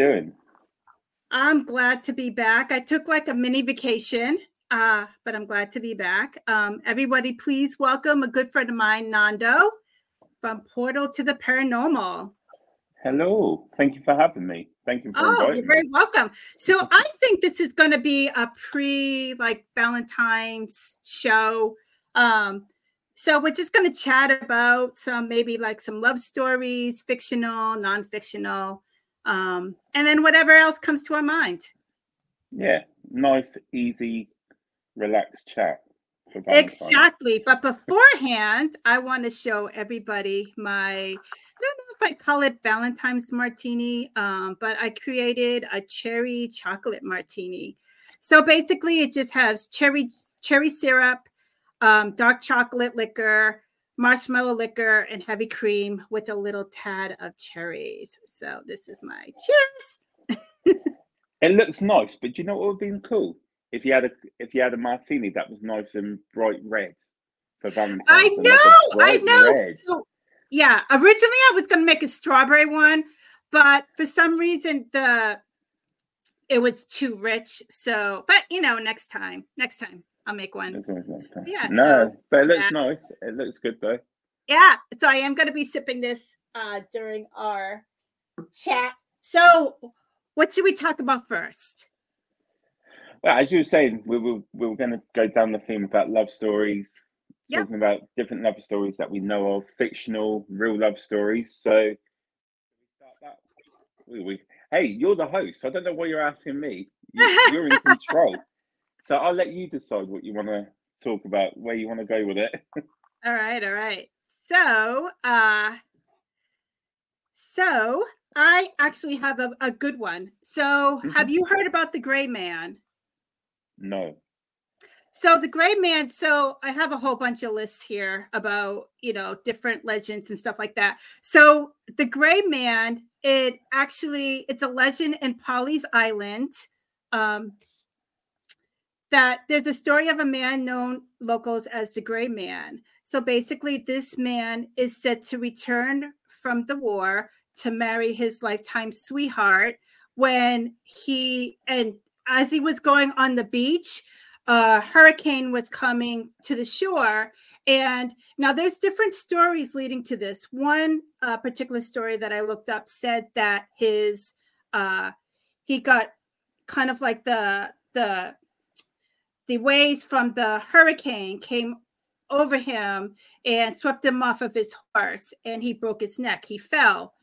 again. How you doing? I'm glad to be back. I took like a mini vacation, uh, but I'm glad to be back. Um, everybody, please welcome a good friend of mine, Nando, from Portal to the Paranormal. Hello. Thank you for having me. Thank you for Oh, inviting you're me. very welcome. So I think this is going to be a pre like Valentine's show. Um, so we're just going to chat about some maybe like some love stories, fictional, non-fictional, um, and then whatever else comes to our mind. Yeah, nice, easy, relaxed chat. Exactly. But beforehand, I want to show everybody my, I don't know if I call it Valentine's martini, um, but I created a cherry chocolate martini. So basically, it just has cherry cherry syrup, um, dark chocolate liquor, marshmallow liquor, and heavy cream with a little tad of cherries. So this is my cheers. It looks nice, but you know what would have been cool if you had a if you had a martini that was nice and bright red for Valentine's. I know, I know. So, yeah, originally I was going to make a strawberry one, but for some reason the it was too rich. So, but you know, next time, next time I'll make one. That's always nice, huh? Yeah, No, so, but it looks yeah. nice. It looks good though. Yeah, so I am going to be sipping this uh during our chat. So, what should we talk about first? Well, as you were saying, we were we were going to go down the theme about love stories, Yep. talking about different love stories that we know of, fictional, real love stories. So, start that. We, we, hey, you're the host. I don't know why you're asking me. You, you're in control, so I'll let you decide what you want to talk about, where you want to go with it. All right, all right. So, uh so I actually have a, a good one. So, have Mhm. you heard about the gray man? no. So the gray man, so I have a whole bunch of lists here about, you know, different legends and stuff like that. So the gray man, it actually it's a legend in Pawleys Island. Um that there's a story of a man known locals as the gray man. So basically this man is said to return from the war to marry his lifetime sweetheart when he and as he was going on the beach a hurricane was coming to the shore and now there's different stories leading to this one uh, particular story that i looked up said that his uh, he got kind of like the the the waves from the hurricane came over him and swept him off of his horse and he broke his neck. He fell.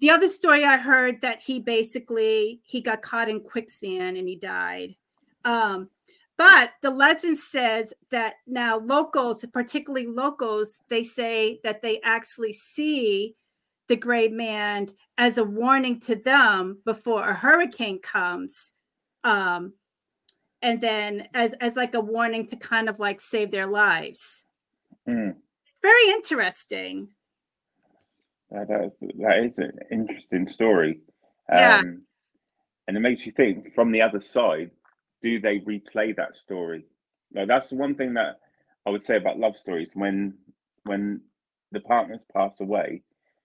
The other story i heard that he basically he got caught in quicksand and he died. Um, but the legend says that now locals particularly locals they say that they actually see the gray man as a warning to them before a hurricane comes. Um, and then as as like a warning to kind of like save their lives Mm. very interesting That, that, is, that is an interesting story. Yeah. Um, and it makes you think from the other side, do they replay that story? Like that's the one thing that I would say about love stories when when the partners pass away,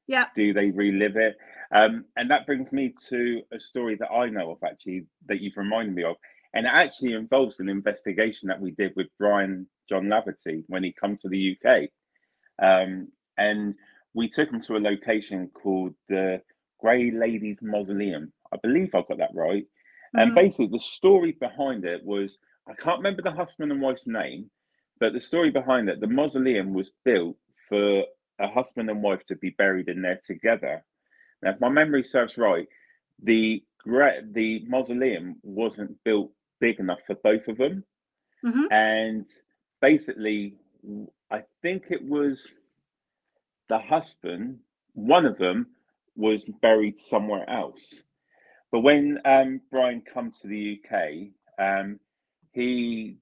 yeah do they relive it? Um, and that brings me to a story that I know of actually that you've reminded me of. And it actually involves an investigation that we did with Brian John Laverty when he come to the UK. Um, and we took him to a location called the Grey Ladies Mausoleum. I believe I got that right. And Mhm. basically, the story behind it was I can't remember the husband and wife's name, but the story behind it, the mausoleum was built for a husband and wife to be buried in there together. Now, if my memory serves right, the the mausoleum wasn't built big enough for both of them, Mhm. and basically, I think it was the husband. One of them was buried somewhere else. But when um, Brian come to the UK, um, he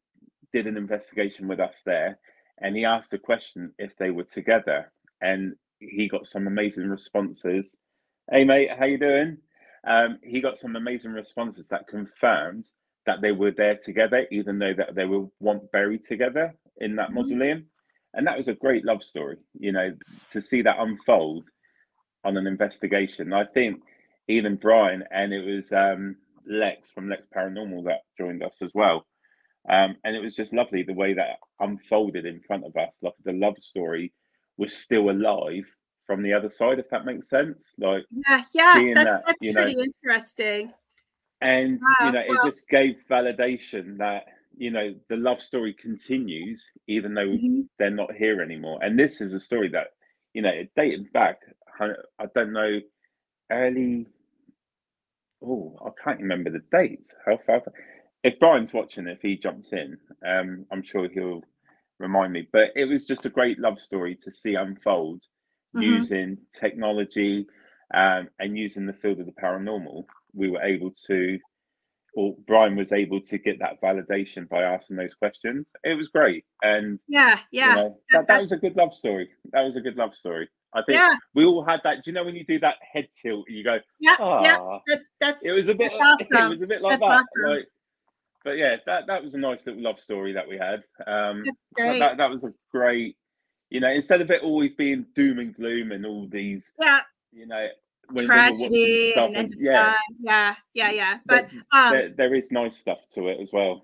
did an investigation with us there, and he asked the question if they were together, and he got some amazing responses. Hey mate, how you doing? Um, he got some amazing responses that confirmed that they were there together, even though that they were one buried together in that Mhm. mausoleum, and that was a great love story. You know, to see that unfold on an investigation. I think even Brian and it was um, Lex from Lex Paranormal that joined us as well. Um, and it was just lovely the way that unfolded in front of us. Like the love story was still alive from the other side, if that makes sense. Like yeah, yeah, that, that, that's you know, pretty interesting. And wow, you know, it just gave validation that you know the love story continues even though mm-hmm. they're not here anymore. And this is a story that you know it dated back. I don't know, early. Oh, I can't remember the dates. How far? If Brian's watching, if he jumps in, um, I'm sure he'll remind me. But it was just a great love story to see unfold mm-hmm. using technology um, and using the field of the paranormal. We were able to, or Brian was able to get that validation by asking those questions. It was great, and yeah, yeah, you know, that, that was a good love story. That was a good love story. I think yeah. we all had that. Do you know when you do that head tilt? You go, yeah, oh, yeah. That's that's. It was a bit. Awesome. It was a bit like that's that. Awesome. Like, but yeah, that that was a nice little love story that we had. Um, That's great. That, that was a great, you know, instead of it always being doom and gloom and all these, yeah, you know, tragedy and, and, yeah, yeah, yeah, yeah. But um, there, there is nice stuff to it as well.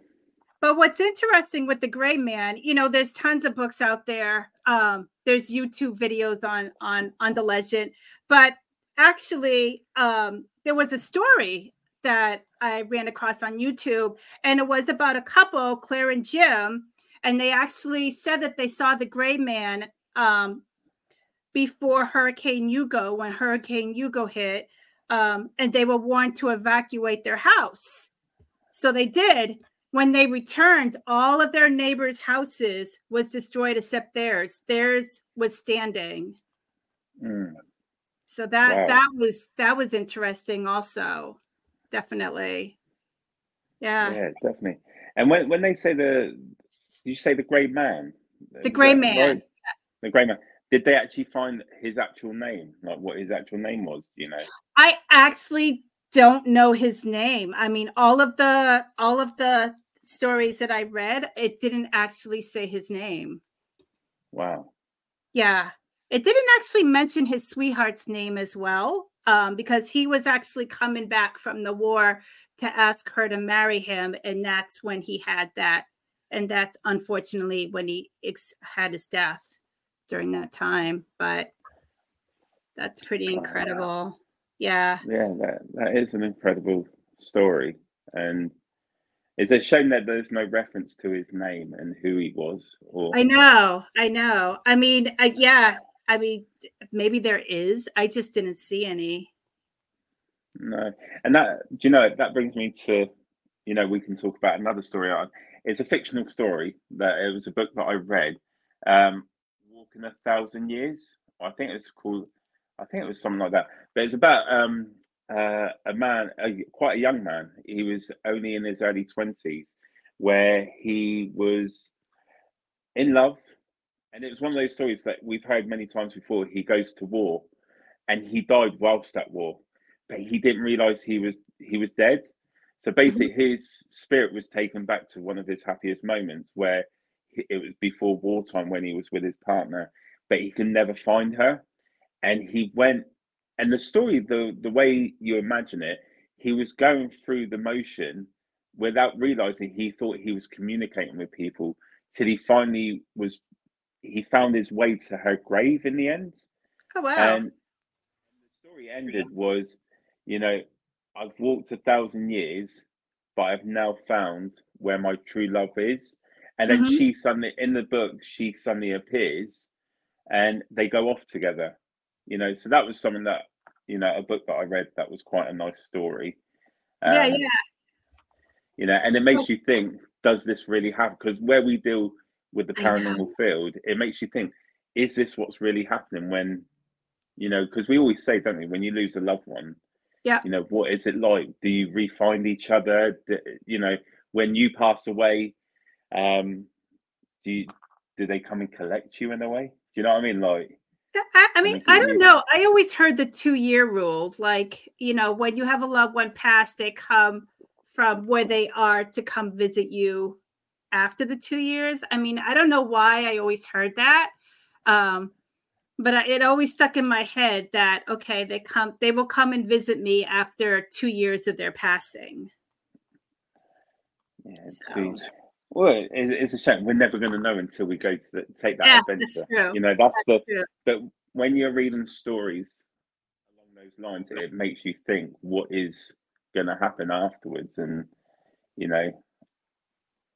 But what's interesting with the Gray Man, you know, there's tons of books out there. Um, there's YouTube videos on on on the legend, but actually, um, there was a story that I ran across on YouTube, and it was about a couple, Claire and Jim, and they actually said that they saw the gray man um, before Hurricane Hugo, when Hurricane Hugo hit, um, and they were warned to evacuate their house. So they did. When they returned, all of their neighbors' houses was destroyed except theirs. Theirs was standing. Mm. So that wow. that was that was interesting also definitely. Yeah. Yeah, definitely. And when when they say the, you say the grey man. The grey man. The grey man. Did they actually find his actual name? Like what his actual name was? you know? I actually don't know his name. I mean, all of the all of the stories that I read, it didn't actually say his name. Wow. Yeah. It didn't actually mention his sweetheart's name as well um, because he was actually coming back from the war to ask her to marry him. And that's when he had that. And that's unfortunately when he ex- had his death during that time. But that's pretty incredible. Yeah. Yeah, that, that is an incredible story. And it's a shame that there's no reference to his name and who he was. Or I know, I know. I mean, uh, yeah, I mean, maybe there is. I just didn't see any. No, and that do you know that brings me to, you know, we can talk about another story. On it's a fictional story that it was a book that I read, um, "Walking a Thousand Years." I think it's called. I think it was something like that. But it's about um, uh, a man, a, quite a young man. He was only in his early twenties, where he was in love and it was one of those stories that we've heard many times before. He goes to war, and he died whilst at war, but he didn't realize he was he was dead. So basically, mm-hmm. his spirit was taken back to one of his happiest moments, where it was before wartime when he was with his partner, but he could never find her, and he went. And the story, the the way you imagine it, he was going through the motion without realizing he thought he was communicating with people till he finally was he found his way to her grave in the end. Oh wow! And the story ended was, you know, I've walked a thousand years, but I've now found where my true love is. And then mm-hmm. she suddenly, in the book, she suddenly appears, and they go off together. You know, so that was something that you know a book that I read that was quite a nice story. Um, yeah, yeah. You know, and it makes you think: Does this really happen? Because where we deal with the paranormal field, it makes you think: Is this what's really happening when, you know? Because we always say, don't we, when you lose a loved one, yeah, you know, what is it like? Do you re-find each other? Do, you know, when you pass away, um, do you do they come and collect you in a way? Do you know what I mean? Like. I, I mean, I don't know. I always heard the two year rules. Like, you know, when you have a loved one pass, they come from where they are to come visit you after the two years. I mean, I don't know why I always heard that. Um, but it always stuck in my head that okay they come they will come and visit me after two years of their passing yeah so. Well it, it's a shame. We're never going to know until we go to the, take that yeah, adventure. you know that's, that's the true. but when you're reading stories along those lines it makes you think what is going to happen afterwards. And you know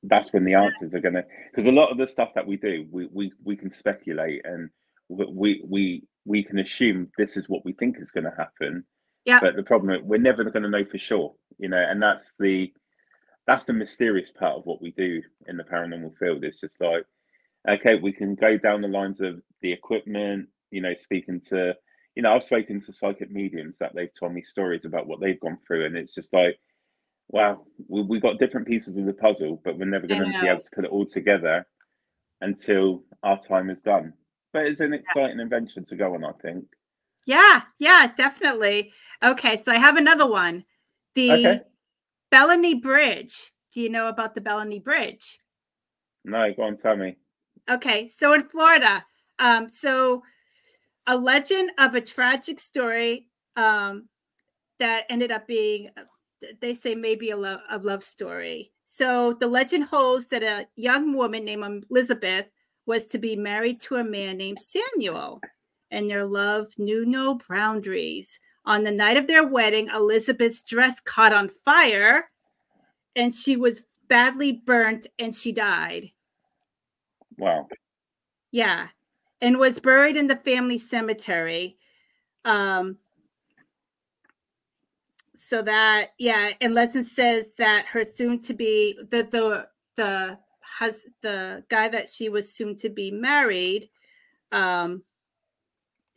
that's when the answers are going to because a lot of the stuff that we do we, we we can speculate and we we we can assume this is what we think is going to happen. Yeah. But the problem is we're never going to know for sure you know and that's the that's the mysterious part of what we do in the paranormal field it's just like okay we can go down the lines of the equipment you know speaking to you know i've spoken to psychic mediums that they've told me stories about what they've gone through and it's just like wow we, we got different pieces of the puzzle but we're never going to be able to put it all together until our time is done but it's an exciting yeah. invention to go on, I think. Yeah, yeah, definitely. Okay, so I have another one. The okay. Bellamy Bridge. Do you know about the Bellamy Bridge? No, go on, tell me. Okay, so in Florida, um, so a legend of a tragic story um, that ended up being, they say maybe a, lo- a love story. So the legend holds that a young woman named Elizabeth was to be married to a man named Samuel, and their love knew no boundaries. On the night of their wedding, Elizabeth's dress caught on fire and she was badly burnt and she died. Wow. Yeah. And was buried in the family cemetery. Um, so that yeah, and Lesson says that her soon to be the the the has the guy that she was soon to be married um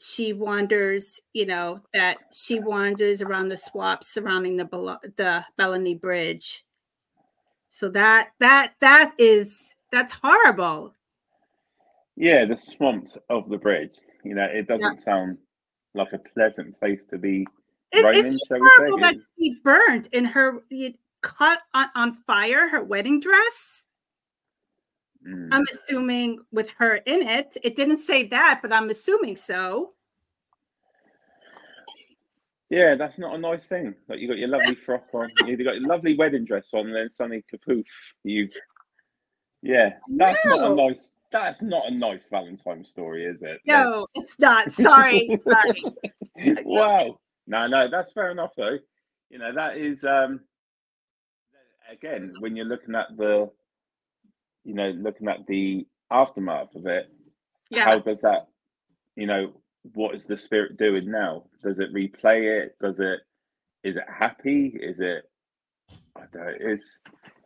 she wanders you know that she wanders around the swamps surrounding the the Bellamy bridge. So that that that is that's horrible. Yeah the swamps of the bridge you know it doesn't yeah. sound like a pleasant place to be it, roaming, it's horrible that she burned in her caught on, on fire her wedding dress Mm. I'm assuming with her in it. It didn't say that, but I'm assuming so. Yeah, that's not a nice thing. Like you got your lovely frock on, you got your lovely wedding dress on, and then suddenly kapoof, you. Yeah, that's no. not a nice. That's not a nice Valentine story, is it? No, that's... it's not. Sorry, sorry. wow. No, no, that's fair enough though. You know that is um again when you're looking at the you know, looking at the aftermath of it, yeah. how does that, you know, what is the spirit doing now? Does it replay it? Does it, is it happy? Is it, I don't know, it's,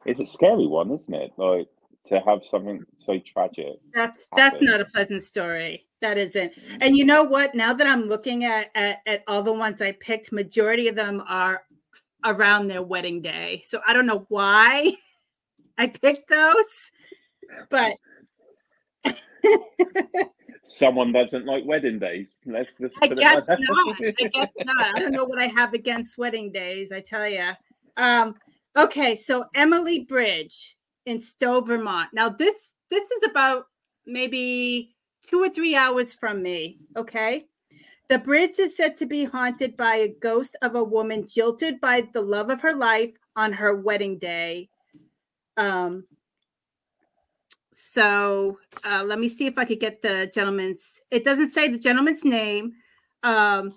it's a scary one, isn't it? Like to have something so tragic. That's, happen. that's not a pleasant story. That isn't. And you know what? Now that I'm looking at, at, at all the ones I picked, majority of them are around their wedding day. So I don't know why I picked those but someone doesn't like wedding days. Let's just I guess not. I guess not. I don't know what I have against wedding days. I tell you. Um, okay, so Emily Bridge in Stowe, Vermont. Now this this is about maybe two or three hours from me. Okay. The bridge is said to be haunted by a ghost of a woman jilted by the love of her life on her wedding day. Um, so uh, let me see if I could get the gentleman's. It doesn't say the gentleman's name, um,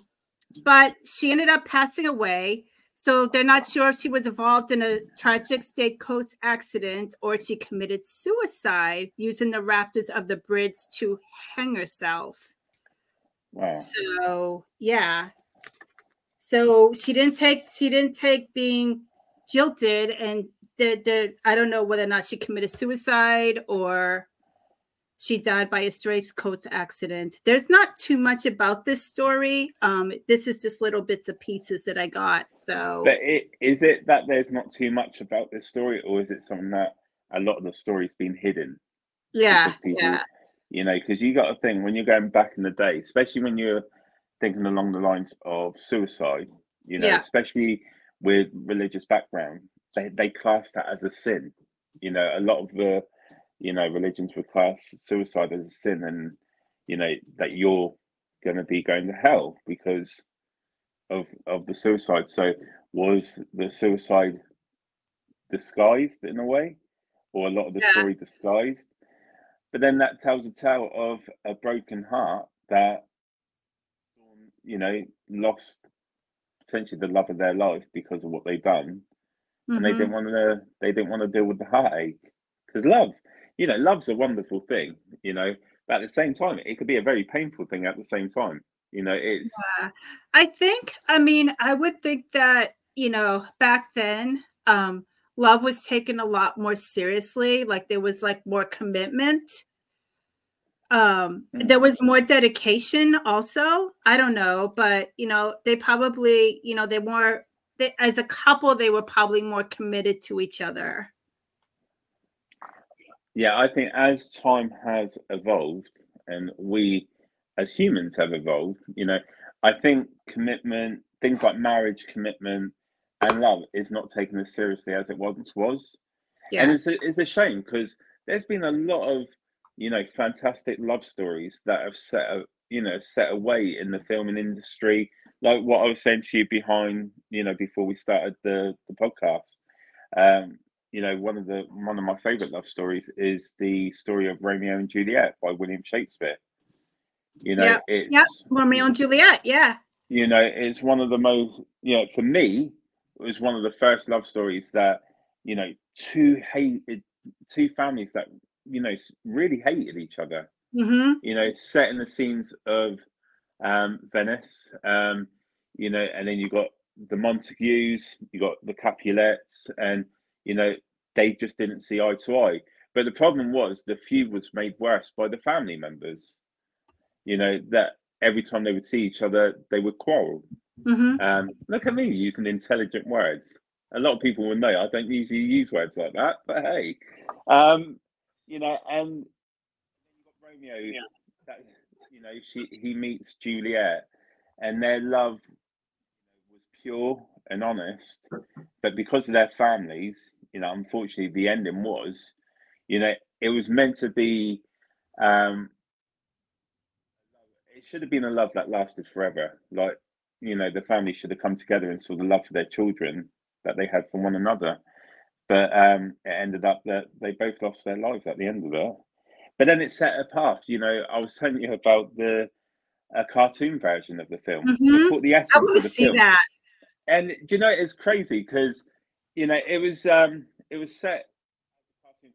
but she ended up passing away. So they're not sure if she was involved in a tragic state coast accident or she committed suicide using the rafters of the bridge to hang herself. Wow. So yeah. So she didn't take she didn't take being jilted and the, the I don't know whether or not she committed suicide or she died by a stray coats accident. There's not too much about this story. Um, this is just little bits of pieces that I got. So, but it, is it that there's not too much about this story, or is it something that a lot of the story's been hidden? Yeah, people, yeah. You know, because you got a thing when you're going back in the day, especially when you're thinking along the lines of suicide. You know, yeah. especially with religious background, they, they class that as a sin. You know, a lot of the, you know, religions would class suicide as a sin and, you know, that you're going to be going to hell because of of the suicide. So was the suicide disguised in a way, or a lot of the yeah. story disguised? But then that tells a tale of a broken heart that you know lost potentially the love of their life because of what they've done, mm-hmm. and they didn't mm-hmm. want to. They didn't want to deal with the heartache because love, you know, love's a wonderful thing, you know. But at the same time, it could be a very painful thing at the same time. You know, it's. Yeah. I think. I mean, I would think that you know back then, um, love was taken a lot more seriously. Like there was like more commitment um mm-hmm. there was more dedication also i don't know but you know they probably you know they were they, as a couple they were probably more committed to each other yeah i think as time has evolved and we as humans have evolved you know i think commitment things like marriage commitment and love is not taken as seriously as it once was yeah. and it's a, it's a shame because there's been a lot of you know, fantastic love stories that have set a you know set away in the filming industry. Like what I was saying to you behind, you know, before we started the the podcast. Um, you know, one of the one of my favorite love stories is the story of Romeo and Juliet by William Shakespeare. You know, yeah, it's yeah, Romeo and Juliet, yeah. You know, it's one of the most, you know, for me, it was one of the first love stories that, you know, two hated two families that you know really hated each other. Mm-hmm. You know, setting the scenes of um, Venice. Um, you know, and then you've got the Montagues, you got the Capulets, and you know they just didn't see eye to eye. But the problem was the feud was made worse by the family members. You know that every time they would see each other, they would quarrel. Mm-hmm. Um, look at me using intelligent words. A lot of people will know I don't usually use words like that, but hey, um, you know, and then you got Romeo. Yeah. That, you know, she he meets Juliet, and their love was pure and honest. But because of their families, you know, unfortunately, the ending was, you know, it was meant to be. um It should have been a love that lasted forever. Like, you know, the family should have come together and saw the love for their children that they had for one another but um, it ended up that they both lost their lives at the end of it. But then it set a path. You know, I was telling you about the a cartoon version of the film. Mm-hmm. the essence I of the see film. that. And do you know it's crazy because you know it was um it was set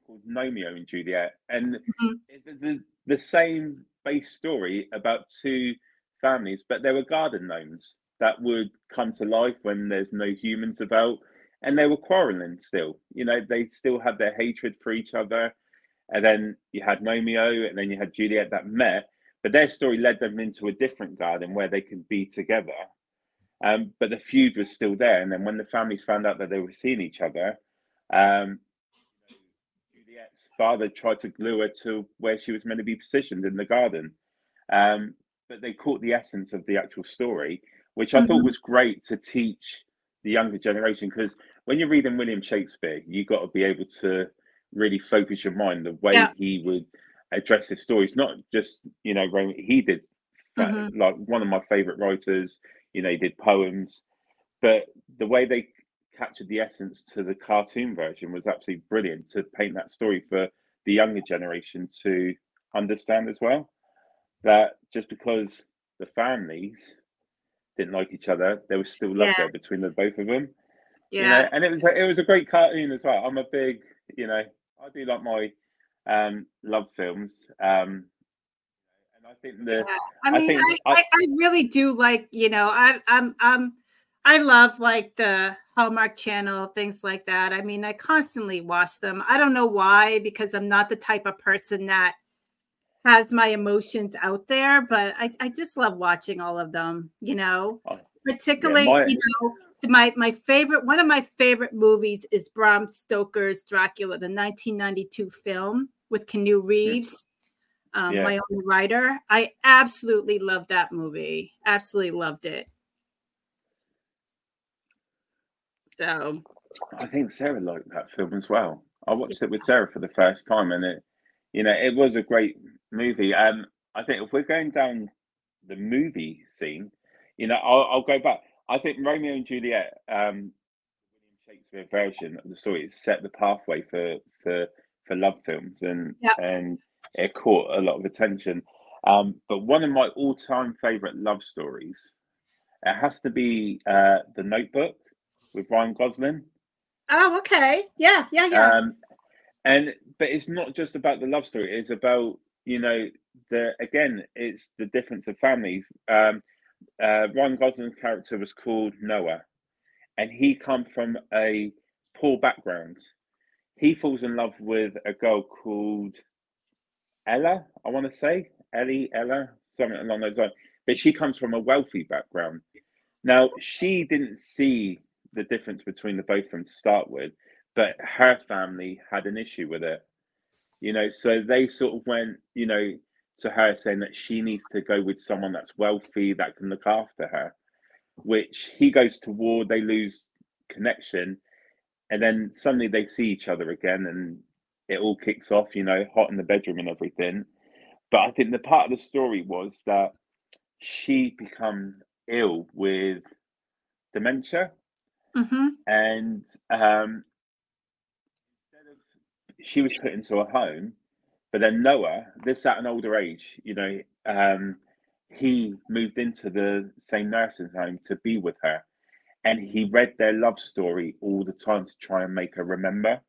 called Gnomeo and Juliet, and mm-hmm. it's the, the same base story about two families, but they were garden gnomes that would come to life when there's no humans about and they were quarreling still. You know, they still had their hatred for each other. And then you had Romeo, and then you had Juliet that met, but their story led them into a different garden where they could be together. Um, but the feud was still there. And then when the families found out that they were seeing each other, um, Juliet's father tried to glue her to where she was meant to be positioned in the garden. Um, but they caught the essence of the actual story, which I mm-hmm. thought was great to teach the younger generation because when you're reading William Shakespeare, you've got to be able to really focus your mind the way yeah. he would address his stories. Not just you know he did mm-hmm. like one of my favorite writers. You know, he did poems, but the way they captured the essence to the cartoon version was absolutely brilliant to paint that story for the younger generation to understand as well. That just because the families didn't like each other, there was still love yeah. there between the both of them. Yeah, you know? and it was it was a great cartoon as well. I'm a big, you know, I do like my um love films. Um and I think the yeah. I mean I, think I, I, I, really do like, you know, I I'm I'm I love like the Hallmark Channel, things like that. I mean, I constantly watch them. I don't know why, because I'm not the type of person that has my emotions out there, but I, I just love watching all of them, you know, oh, particularly, yeah, my, you know, my, my favorite, one of my favorite movies is Bram Stoker's Dracula, the 1992 film with Keanu Reeves, um, yeah. Winona Ryder. I absolutely loved that movie. Absolutely loved it. So I think Sarah liked that film as well. I watched it with Sarah for the first time and it, you know, it was a great movie. Um, I think if we're going down the movie scene, you know, I'll, I'll go back. I think Romeo and Juliet, um, William Shakespeare version of the story, set the pathway for for for love films, and Yep. and it caught a lot of attention. Um, but one of my all-time favorite love stories, it has to be uh, The Notebook with Ryan Gosling. Oh, okay. Yeah, yeah, yeah. Um, and but it's not just about the love story. It's about you know the again, it's the difference of family. Um, uh, Ryan Gosling's character was called Noah, and he come from a poor background. He falls in love with a girl called Ella. I want to say Ellie, Ella, something along those lines. But she comes from a wealthy background. Now she didn't see the difference between the both of them to start with, but her family had an issue with it. You know, so they sort of went, you know, to her saying that she needs to go with someone that's wealthy that can look after her, which he goes to war, they lose connection, and then suddenly they see each other again and it all kicks off, you know, hot in the bedroom and everything. But I think the part of the story was that she become ill with dementia hmm and um, she was put into a home, but then Noah, this at an older age, you know, um, he moved into the same nursing home to be with her, and he read their love story all the time to try and make her remember.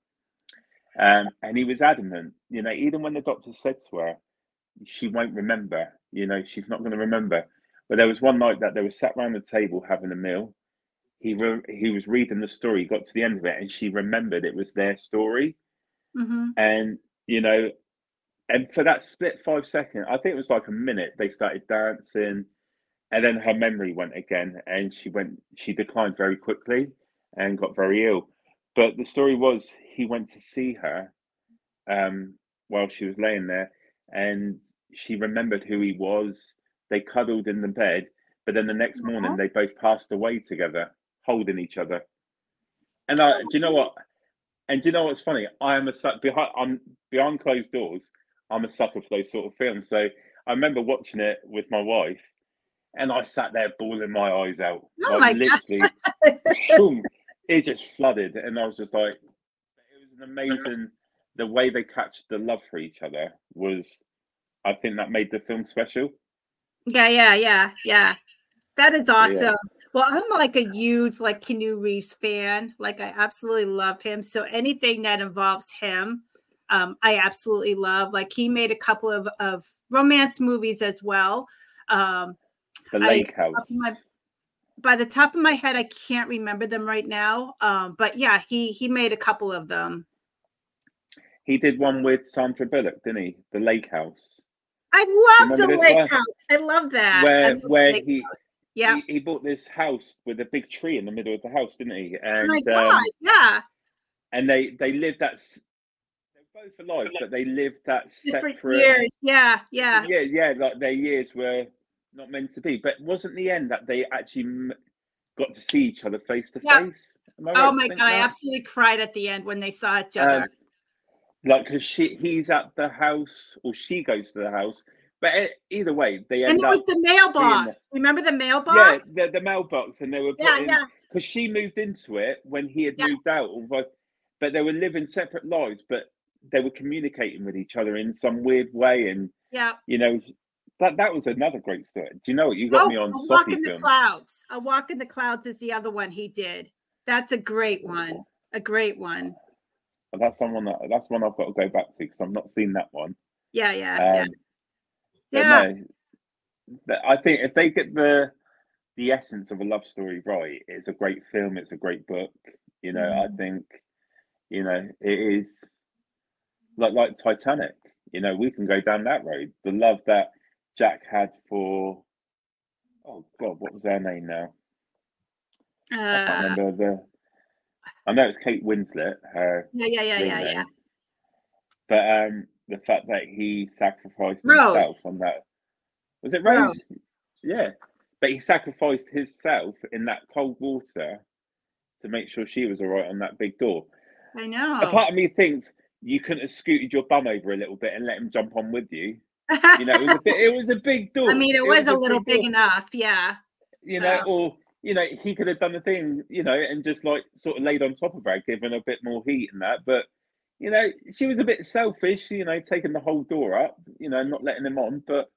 Um, and he was adamant, you know, even when the doctor said to her, she won't remember, you know, she's not going to remember. But there was one night that they were sat around the table having a meal, he re- he was reading the story, got to the end of it, and she remembered it was their story. hmm And you know, and for that split five second, I think it was like a minute. They started dancing, and then her memory went again, and she went. She declined very quickly and got very ill. But the story was he went to see her um, while she was laying there, and she remembered who he was. They cuddled in the bed, but then the next morning they both passed away together, holding each other. And I, do you know what? And do you know what's funny? I am a behind. I'm behind closed doors. I'm a sucker for those sort of films. So I remember watching it with my wife, and I sat there bawling my eyes out. Oh like my God. literally, boom, it just flooded, and I was just like, it was an amazing. The way they captured the love for each other was, I think that made the film special. Yeah, yeah, yeah, yeah. That is Yeah. awesome. Well, I'm like a huge like Keanu Reeves fan. Like I absolutely love him. So anything that involves him, um, I absolutely love. Like he made a couple of, of romance movies as well. Um, The I- Lake House. my- by the top of my head, I can't remember them right now. Um, but yeah, he he made a couple of them. He did one with Sandra Bullock, didn't he? The Lake House. I love the lake one? house. I love that. Where- love where he- house. Yeah. He, he bought this house with a big tree in the middle of the house, didn't he? Oh And my god. um, yeah. and they they lived that. Both alive, but they lived that Different separate. years. Yeah. Yeah. yeah, yeah. Like their years were not meant to be, but wasn't the end that they actually got to see each other face to face? Oh my god, I absolutely cried at the end when they saw each other. Um, like because she he's at the house or she goes to the house, but either way they and end there up. was the mailbox. Remember the yeah, mailbox? the, the mailbox, and they were yeah, putting yeah. because she moved into it when he had Yeah. moved out, but they were living separate lives, but they were communicating with each other in some weird way, and yeah. you know that that was another great story. Do you know what you got Oh, me on a walk in the film? clouds. A walk in the clouds is the other one he did. That's a great one. A great one. And that's someone that that's one I've got to go back to because I've not seen that one. Yeah, yeah, yeah. Um, but Yeah. no, I think if they get the the essence of a love story right, it's a great film. It's a great book. You know, I Mhm. think you know it is like like Titanic. You know, we can go down that road. The love that Jack had for oh god, what was her name now? I can't Uh, remember the. I know it's Kate Winslet. Her yeah, yeah, yeah, yeah, yeah. But um, the fact that he sacrificed Rose. himself on that was it Rose? Rose. Yeah, but he sacrificed himself in that cold water to make sure she was all right on that big door. I know. A part of me thinks you couldn't have scooted your bum over a little bit and let him jump on with you. You know, it was a bit, it was a big door. I mean, it, It was, was a little big big enough. Yeah. you know, Yeah. or you know, he could have done the thing, you know, and just like sort of laid on top of her, given a bit more heat and that. But you know, she was a bit selfish, you know, taking the whole door up, you know, not letting him on. But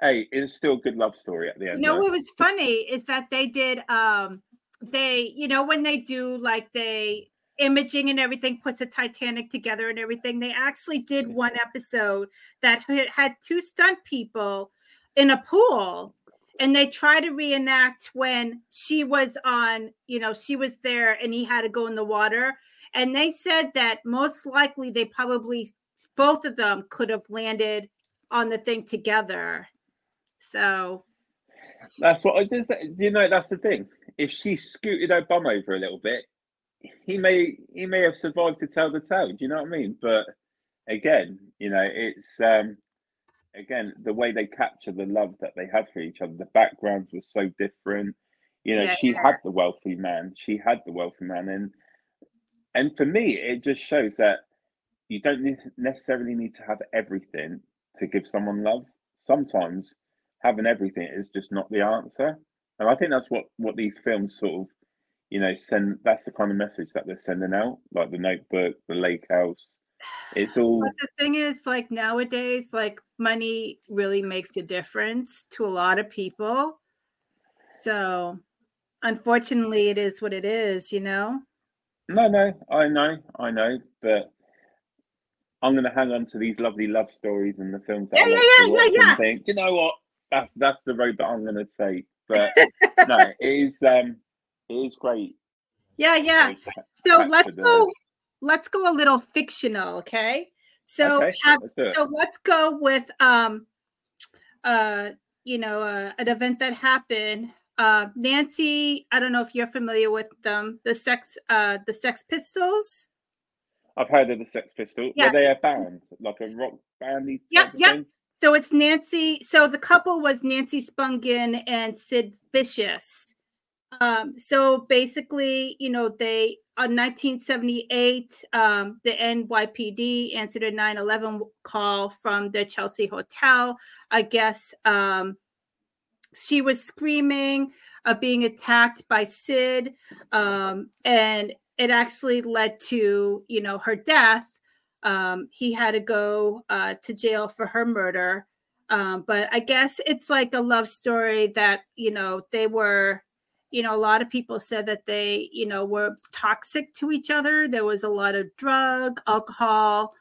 hey, it's still a good love story at the end. You know right? what was funny is that they did um they you know when they do like they imaging and everything puts a Titanic together and everything. They actually did one episode that had- two stunt people in a pool and they try to reenact when she was on you know she was there and he had to go in the water. And they said that most likely they probably both of them could have landed on the thing together. So That's what I just, you know, that's the thing. If she scooted her bum over a little bit, he may he may have survived to tell the tale. Do you know what I mean? But again, you know, it's um again the way they capture the love that they had for each other. The backgrounds were so different. You know, Yeah, she yeah. had the wealthy man. She had the wealthy man, and and for me, it just shows that you don't necessarily need to have everything to give someone love. Sometimes having everything is just not the answer. And I think that's what what these films sort of, you know, send. That's the kind of message that they're sending out, like the Notebook, the Lake House. It's all But the thing is, like nowadays, like money really makes a difference to a lot of people. So, unfortunately, it is what it is, you know? no, no. I know, I know, but I'm going to hang on to these lovely love stories and the films that Yeah, I yeah, yeah, yeah, yeah. think, you know what? That's that's the road that I'm going to take. But no, it is um, it is great. Yeah, yeah. So let's go. Let's go a little fictional, okay? So, Okay, have, let's so let's go with um, uh, you know, uh, an event that happened. Uh, Nancy, I don't know if you're familiar with them. The sex, uh, the Sex Pistols. I've heard of the Sex Pistols. Yes. Were they a band, like a rock band? Yep, type of yep. thing? So it's Nancy. So the couple was Nancy Spungen and Sid Vicious. Um, so basically, you know, they on 1978, um, the NYPD answered a 9/11 call from the Chelsea Hotel. I guess um, she was screaming of being attacked by Sid, um, and it actually led to you know her death. Um, he had to go uh, to jail for her murder. Um, but I guess it's like a love story that you know they were you know, a lot of people said that they, you know, were toxic to each other. There was a lot of drug, alcohol,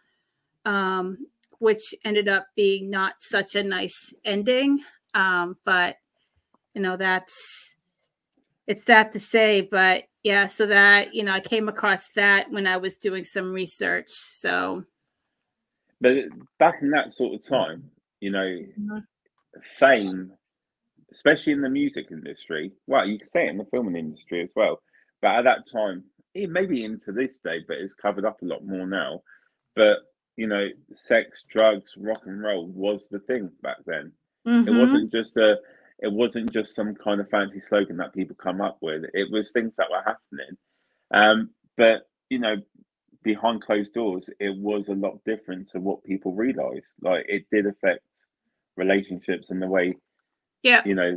um, which ended up being not such a nice ending. Um, but you know, that's it's sad to say, but yeah, so that you know, I came across that when I was doing some research. So But back in that sort of time, you know, Mhm. fame, especially in the music industry, well, you can say it in the filming industry as well. But at that time, it may be into this day, but it's covered up a lot more now. But you know, sex, drugs, rock and roll was the thing back then. It Mhm. wasn't just a it wasn't just some kind of fancy slogan that people come up with. It was things that were happening. Um, but you know, behind closed doors, it was a lot different to what people realized. Like it did affect relationships and the way yeah, you know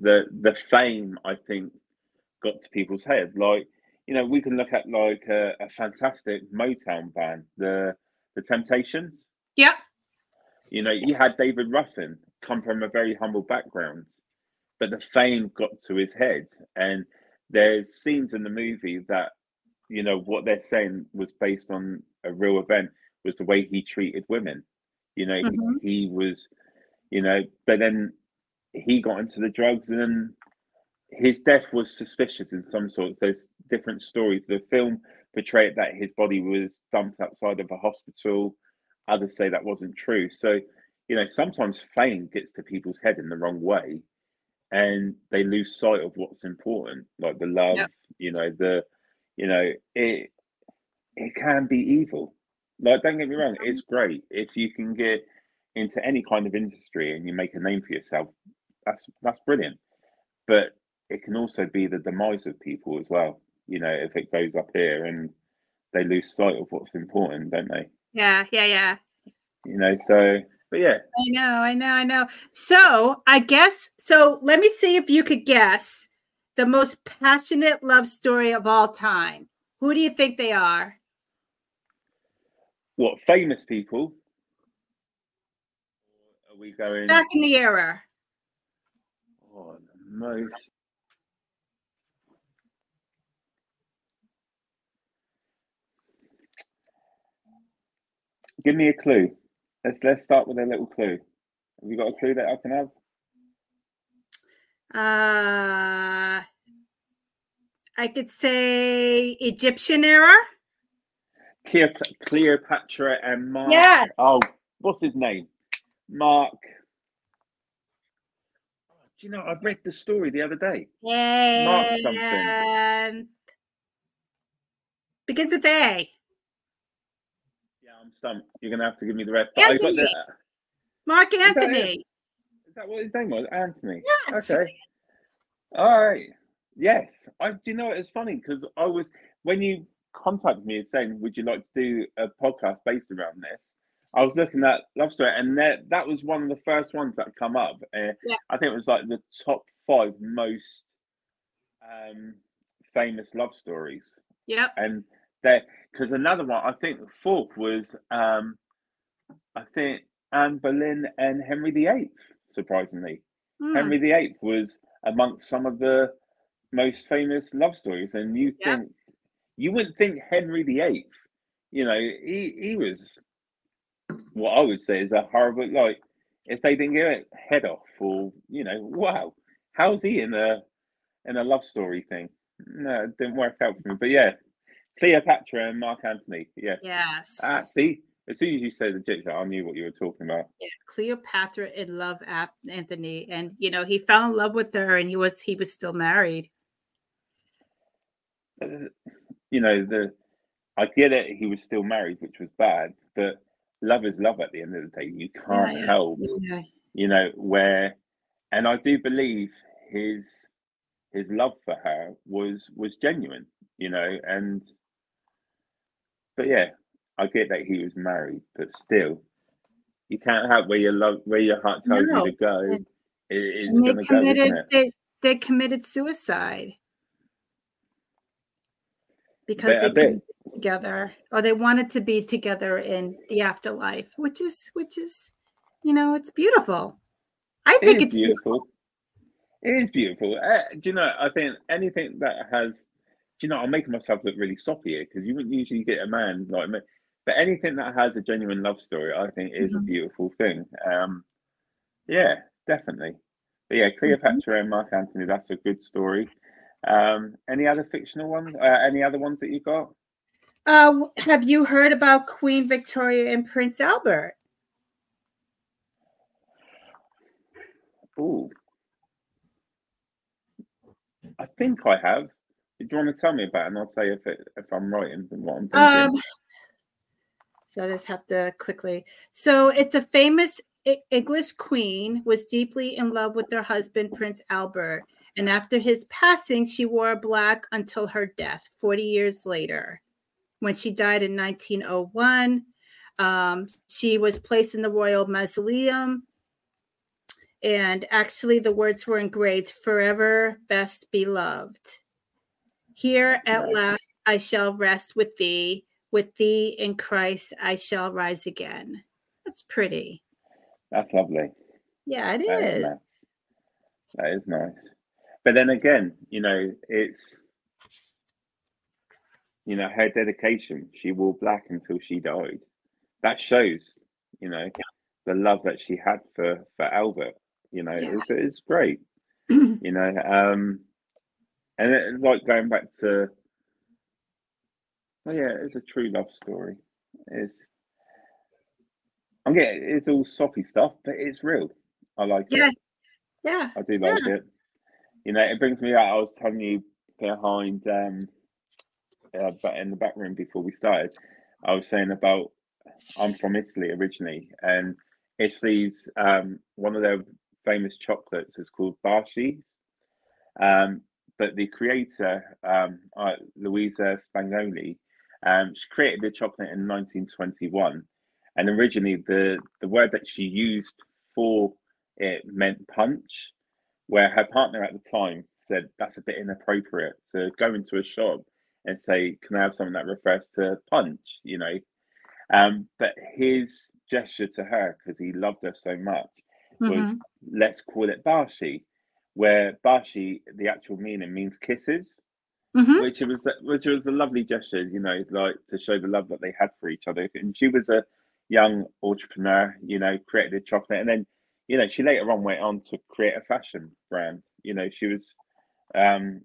the the fame I think got to people's head. Like you know, we can look at like a, a fantastic Motown band, the the Temptations. yeah, You know, you had David Ruffin come from a very humble background, but the fame got to his head. And there's scenes in the movie that, you know, what they're saying was based on a real event was the way he treated women. You know, he- Mhm. he, was, you know, but then he got into the drugs and then his death was suspicious in some sorts. There's different stories. The film portrayed that his body was dumped outside of a hospital. Others say that wasn't true. So, you know, sometimes fame gets to people's head in the wrong way and they lose sight of what's important, like the love, you know, the you know, it it can be evil. Like, don't get me wrong, it's um, great. If you can get into any kind of industry and you make a name for yourself, that's that's brilliant. But it can also be the demise of people as well. You know, if it goes up here and they lose sight of what's important, don't they? yeah, yeah, yeah. You know, so but yeah. I know, I know, I know. So I guess so. Let me see if you could guess the most passionate love story of all time. Who do you think they are? What famous people? Are we going back in the era? Most. Give me a clue. Let's let's start with a little clue. Have you got a clue that I can have? Uh I could say Egyptian era. Cleopatra and Mark. Yes. Oh, what's his name? Mark. Do you know, I read the story the other day. Yeah. Mark something. Begins with A. Yeah, I'm stumped. You're gonna have to give me the rest. Antony. Oh, the... Mark Antony. Is that, Is that, what his name was? Antony. Yes. Okay. All right. Yes. I. Do you know it's funny because I was when you contacted me saying, "Would you like to do a podcast based around this?" I was looking at Love Story, and that that was one of the first ones that come up. Uh, yeah. I think it was like the top five most um, famous love stories. Yep. And that because another one, I think the fourth was, um, I think Anne Boleyn and Henry VIII. Surprisingly, Hmm. Henry VIII was amongst some of the most famous love stories, and you Yeah. think you wouldn't think Henry VIII. You know, he he was what I would say is a horrible like if they didn't get it head off or you know, wow, how's he in a in a love story thing? No, it didn't work out for me. But yeah, Cleopatra and Mark Antony. Yes. Yes. Ah, see, as soon as you said the Egyptian, I knew what you were talking about. Yeah, Cleopatra in love Ap- Antony, and you know he fell in love with her, and he was he was still married. Uh, You know, the I get it. He was still married, which was bad, but love is love. At the end of the day, you can't yeah. help. Yeah. You know where, and I do believe his his love for her was was genuine. You know, and but yeah, I get that he was married, but still, you can't help where your love, where your heart tells No. you to go. It And they to go, committed it? they, they committed suicide because they bet. couldn't be together or they wanted to be together in the afterlife, which is which is you know it's beautiful. I think is it's beautiful. It is beautiful. Uh, do you know? I think anything that has, do you know? I'm making myself look really soppy here because you wouldn't usually get a man like me. But anything that has a genuine love story, I think, is a Mhm. beautiful thing. Um, yeah, definitely. But yeah, Mm-hmm. Cleopatra and Mark Antony, that's a good story. Um, any other fictional ones? Uh, any other ones that you got? Uh, have you heard about Queen Victoria and Prince Albert? Ooh, I think I have. Do you want to tell me about it, and I'll tell you if it, if I'm right in what I'm thinking. Um, so I just have to quickly. So it's a famous English queen was deeply in love with her husband Prince Albert, and after his passing, she wore black until her death 40 years later. When she died in 1901, um, she was placed in the royal mausoleum. And actually, the words were engraved forever best beloved. Here at last I shall rest with thee, with thee in Christ I shall rise again. That's pretty. That's lovely. Yeah, it That is is. nice. That is nice. But then again, you know, it's you know her dedication. She wore black until she died. That shows, you know, the love that she had for for Albert. You know, Yeah. it's it's great. you know, um, and it, like going back to, oh yeah, it's a true love story. It's I'm getting it's all soppy stuff, but it's real. I like it. Yeah. Yeah. I do like it. You know, it brings me out. I was telling you behind, um, uh, but in the back room before we started, I was saying about I'm from Italy originally, and Italy's um, one of their famous chocolates is called Baci. Um, but the creator, um, uh, Luisa Spagnoli, um, she created the chocolate in 1921, and originally the the word that she used for it meant punch, where her partner at the time said that's a bit inappropriate to go into a shop and say, "Can I have something that refers to punch?" You know, um, but his gesture to her, because he loved her so much, was Mhm. let's call it Baci, where Baci, the actual meaning means kisses, Mhm. which was which was a lovely gesture, you know, like to show the love that they had for each other. And she was a young entrepreneur, you know, created a chocolate, and then you know she later on went on to create a fashion brand. You know, she was um,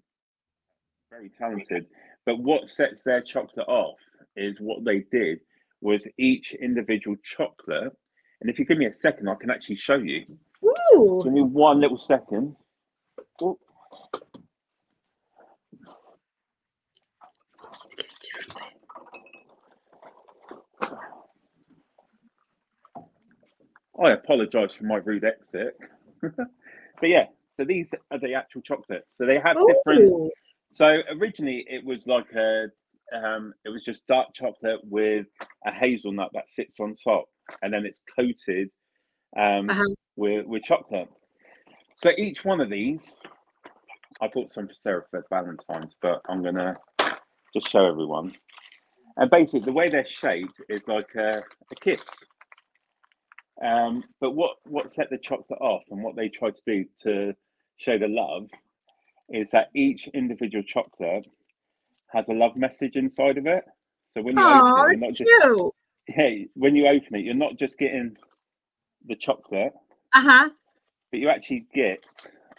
very talented. But what sets their chocolate off is what they did was each individual chocolate. And if you give me a second, I can actually show you. Ooh. Give me one little second. I apologise for my rude exit. but yeah, so these are the actual chocolates. So they have different. So originally it was like a, um, it was just dark chocolate with a hazelnut that sits on top, and then it's coated um, Uh-huh. with with chocolate. So each one of these, I bought some for Sarah for Valentine's, but I'm gonna just show everyone. And basically, the way they're shaped is like a, a kiss. Um, but what what set the chocolate off and what they tried to do to show the love is that each individual chocolate has a love message inside of it. So when you Aw, open it, you're not just cute. hey, when you open it, you're not just getting the chocolate, Uh-huh. but you actually get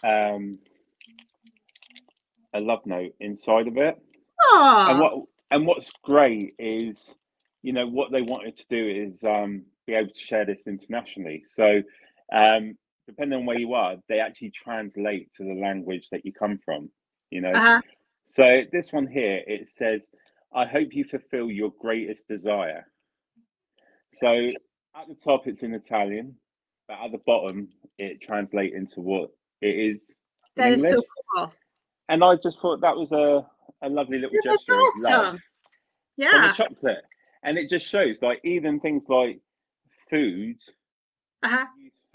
um, a love note inside of it. And what and what's great is, you know, what they wanted to do is um, be able to share this internationally. So, um, depending on where you are, they actually translate to the language that you come from. You know, Uh-huh. so this one here it says, "I hope you fulfill your greatest desire." So at the top it's in Italian, but at the bottom it translates into what it is. That is so cool. And I just thought that was a, a lovely little Yeah, gesture of love awesome. Yeah. chocolate. And it just shows like even things like food, Uh-huh.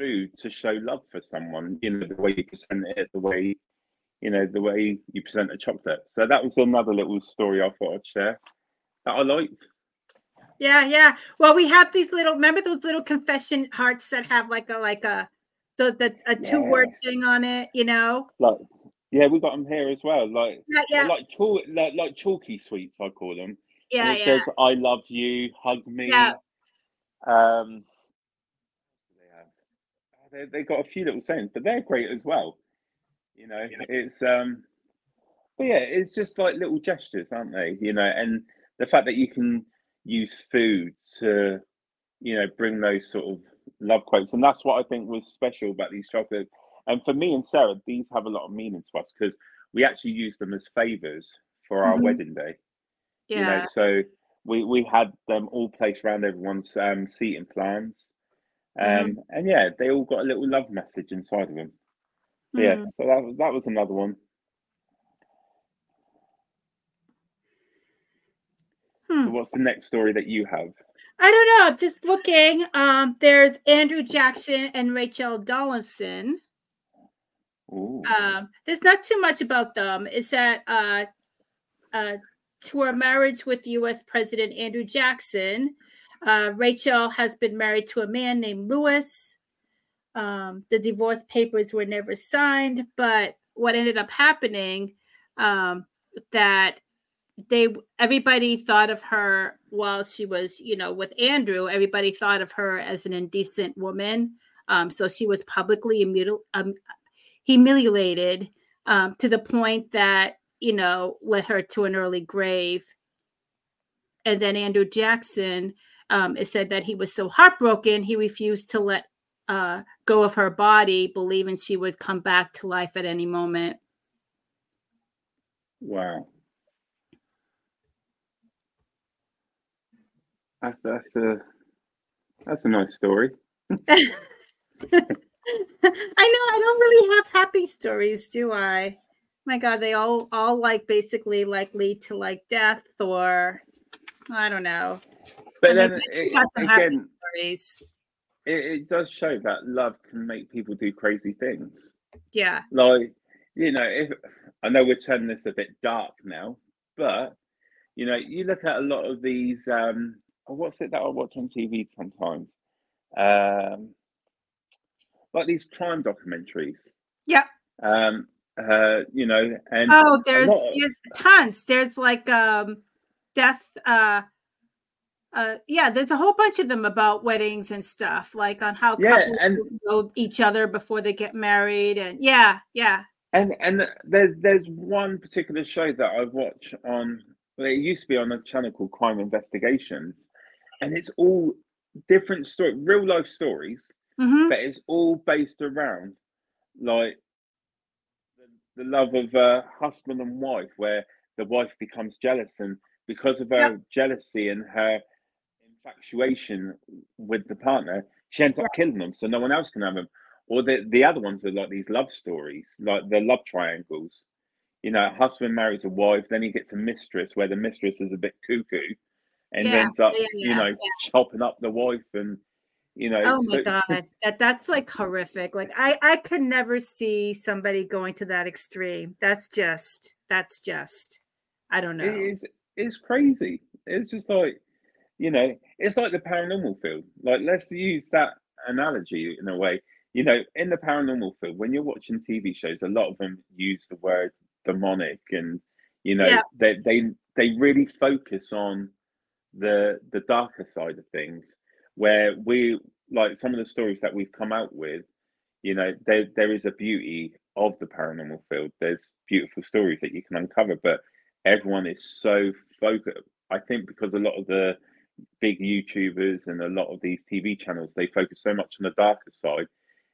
To show love for someone, you know, the way you present it, the way you know, the way you present a chocolate. So that was another little story I thought I'd share that I liked. Yeah, yeah. Well, we have these little remember those little confession hearts that have like a like a the, the a two word thing on it, you know? Like yeah, we got them here as well. Like Yeah, yeah. like chalk, like, like chalky sweets, I call them. Yeah, and it yeah. says "I love you," "Hug me." Yeah. Um, They they got a few little sayings, but they're great as well. You know, it's um, but yeah, it's just like little gestures, aren't they? You know, and the fact that you can use food to, you know, bring those sort of love quotes, and that's what I think was special about these chocolates. And for me and Sarah, these have a lot of meaning to us because we actually use them as favors for our Mhm. wedding day you know Yeah. so we we had them all placed around everyone's um seating plans um Mhm. and yeah they all got a little love message inside of them So, yeah Mm. so that was that was another one Hmm. so what's the next story that you have I don't know. I'm just looking. Um, there's Andrew Jackson and Rachel Donelson. Um, there's not too much about them. Is that uh, uh, to her marriage with U.S. President Andrew Jackson, uh, Rachel has been married to a man named Lewis. Um, the divorce papers were never signed, but what ended up happening um, that they everybody thought of her while she was you know with andrew. Everybody thought of her as an indecent woman. Um, so she was publicly um, humiliated um, to the point that you know led her to an early grave. And then andrew jackson um, it said that he was so heartbroken he refused to let uh, go of her body believing she would come back to life at any moment wow that's that's a that's a nice story I know I don't really have happy stories, do I? My God, they all all like basically like lead to like death or I don't know. But then it, again stories. It, it does show that love can make people do crazy things. Yeah. Like, you know, if I know we're turning this a bit dark now, but you know, you look at a lot of these um oh, what's it that I watch on TV sometimes? Um like these crime documentaries. Yeah. Um uh, you know, and oh, there's of, yeah, tons. There's like um death uh uh yeah there's a whole bunch of them about weddings and stuff like on how yeah, couples and, know each other before they get married and yeah yeah and and there's there's one particular show that i watch on well, it used to be on a channel called crime investigations and it's all different story real life stories mm-hmm. but it's all based around like the, the love of uh, husband and wife where the wife becomes jealous and because of her Yep. jealousy and her infatuation with the partner, she ends up killing them so no one else can have them. Or the, the other ones are like these love stories, like the love triangles. You know, a husband marries a wife, then he gets a mistress where the mistress is a bit cuckoo and Yeah, ends up, yeah, you know, chopping up the wife and you know oh my so- god that that's like horrific like i i could never see somebody going to that extreme that's just that's just i don't know It is it's crazy. It's just like you know, it's like the paranormal field. Like let's use that analogy in a way. You know, in the paranormal field, when you're watching TV shows, a lot of them use the word demonic and you know, Yeah. they they they really focus on the the darker side of things where we like some of the stories that we've come out with you know there there is a beauty of the paranormal field there's beautiful stories that you can uncover but everyone is so focused i think because a lot of the big youtubers and a lot of these tv channels they focus so much on the darker side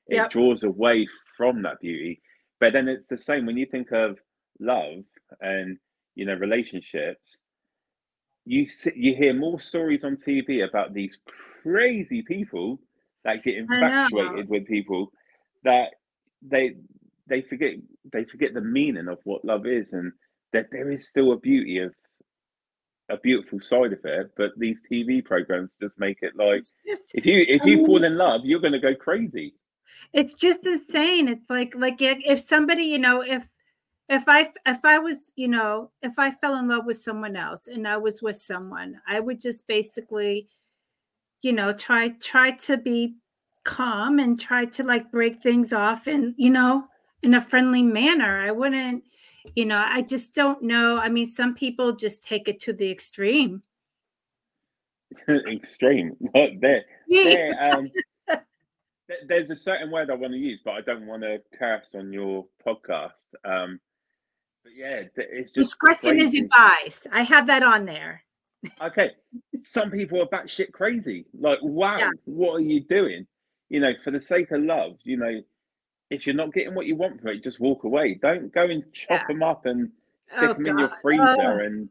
it Yep. draws away from that beauty but then it's the same when you think of love and you know relationships you see, you hear more stories on tv about these crazy people that get infatuated with people that they they forget they forget the meaning of what love is and that there is still a beauty of a beautiful side of it but these tv programs just make it like just if you if I you mean- fall in love you're going to go crazy. It's just insane. It's like like if if somebody you know if if i if i was you know if i fell in love with someone else and i was with someone i would just basically you know try try to be calm and try to like break things off and you know in a friendly manner. I wouldn't you know i just don't know. I mean some people just take it to the extreme. Extreme. There Yeah. there um there's a certain word i want to use but i don't want to curse on your podcast. Um but yeah it's just discretion is advised. I have that on there. Okay. Some people are batshit crazy. Like wow Yeah. what are you doing? You know for the sake of love you know if you're not getting what you want from it just walk away don't go and chop Yeah. them up and stick Oh, them in your freezer Oh. and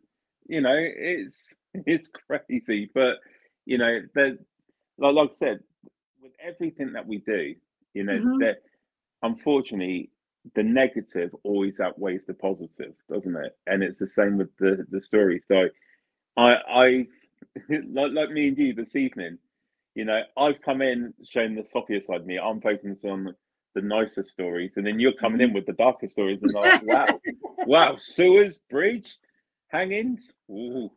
you know it's it's crazy but you know the like, like i said with everything that we do you know Mhm. that unfortunately the negative always outweighs the positive doesn't it and it's the same with the the story so i i like, like me and you this evening you know i've come in showing the softer side of me i'm focused on the nicer stories and then you're coming in with the darker stories and like wow wow sewers bridge hangings Ooh.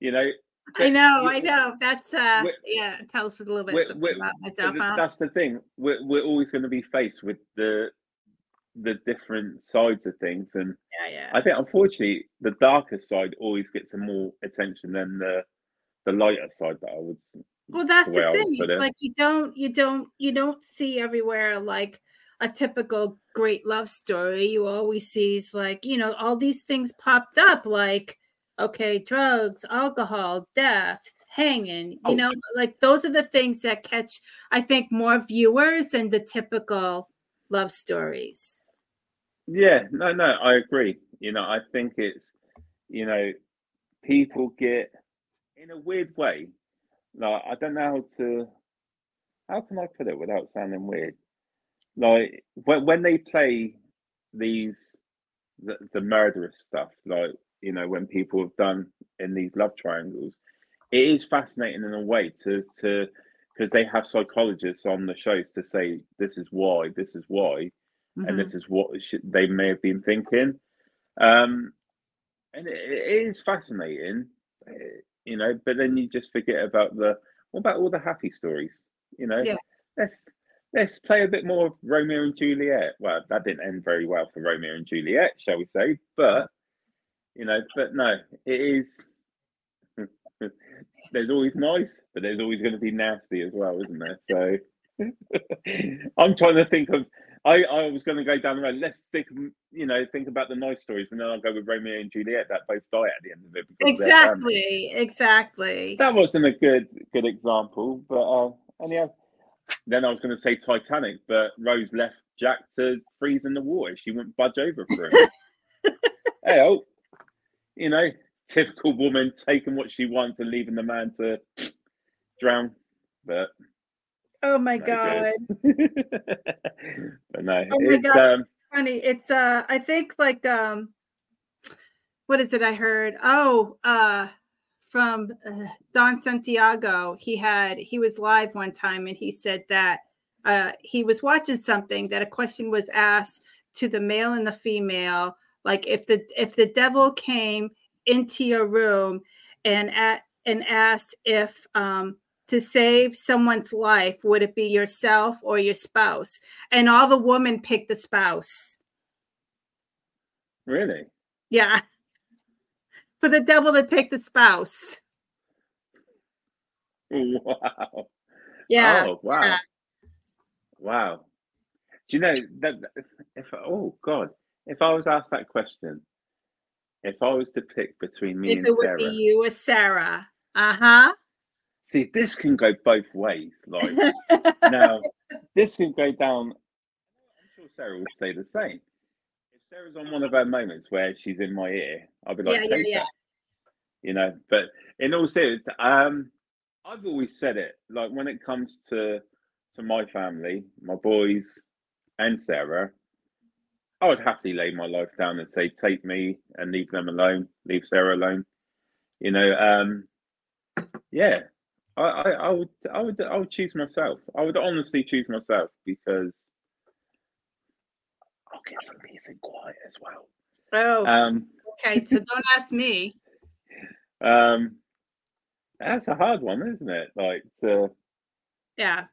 you know I know, I know. That's uh yeah, tell us a little bit something about myself. Huh? That's the thing. We're we're always going to be faced with the the different sides of things, and Yeah, yeah. I think unfortunately the darker side always gets more attention than the the lighter side. That I would. Well, that's the the thing. Like you don't you don't you don't see everywhere like a typical great love story. You always sees like, you know, all these things popped up like okay, drugs, alcohol, death, hanging, you Oh. know, like those are the things that catch I think more viewers than the typical love stories. Yeah, no, no, I agree. You know, I think it's you know people get in a weird way. Like I don't know how to how can I put it without sounding weird. Like when when they play these the, the murderous stuff, like you know when people have done in these love triangles, it is fascinating in a way to to because they have psychologists on the shows to say this is why, this is why, mm-hmm. and this is what they may have been thinking. Um, and it, it is fascinating, eh, you know. But then you just forget about the what about all the happy stories, you know? Yeah. Let's let's play a bit more of Romeo and Juliet. Well, that didn't end very well for Romeo and Juliet, shall we say? But you know, but no, it is. there's always nice, but there's always going to be nasty as well, isn't there? So I'm trying to think of. I, I was going to go down the road. Let's think, you know, think about the nice stories, and then I'll go with Romeo and Juliet that both die at the end of it. Exactly, exactly. That wasn't a good good example, but uh, anyhow, then I was going to say Titanic, but Rose left Jack to freeze in the water. She wouldn't budge over for him. hey, oh, you know, typical woman taking what she wants and leaving the man to drown. But oh my no god! but no, oh it's god. um, funny. It's uh, I think like um, what is it? I heard. Oh, uh, from uh, Don Santiago. He had he was live one time and he said that uh, he was watching something that a question was asked to the male and the female, like if the if the devil came into your room and at and asked if um, to save someone's life would it be yourself or your spouse? And all the women picked the spouse. Really? Yeah for the devil to take the spouse wow yeah oh wow yeah. wow do you know that if oh god if i was asked that question if I was to pick between me if and it would Sarah, be you or Sarah. Uh huh. See, this can go both ways. Like now, this can go down. I'm sure Sarah would say the same. Sarah's on one of her moments where she's in my ear, I'll be like, yeah, yeah, yeah. You know, but in all seriousness, um, I've always said it. Like when it comes to to my family, my boys, and Sarah, I would happily lay my life down and say, take me and leave them alone, leave Sarah alone. You know, um, yeah, I, I, I would, I would, I would choose myself. I would honestly choose myself because get some peace and quiet as well. Oh, um, okay. So don't ask me. Um, that's a hard one, isn't it? Like, to, yeah.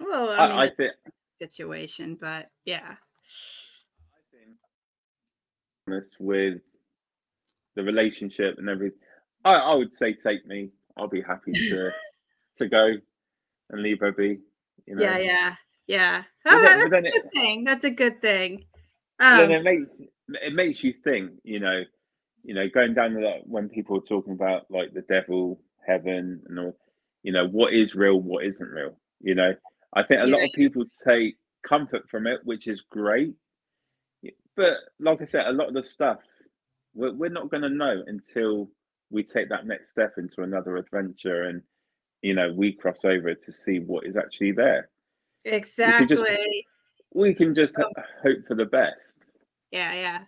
Well, I, mean, I, I think situation, but yeah. I think with the relationship and everything, I, I would say take me. I'll be happy to to go and leave her be. You know? Yeah, yeah, yeah. Oh, then, that's a good it, thing. That's a good thing. Um, then it makes it makes you think. You know, you know, going down to that when people are talking about like the devil, heaven, and all. You know, what is real, what isn't real. You know, I think a yeah. lot of people take comfort from it, which is great. But like I said, a lot of the stuff we're, we're not going to know until we take that next step into another adventure and you know we cross over to see what is actually there exactly we can just, we can just oh. hope for the best yeah yeah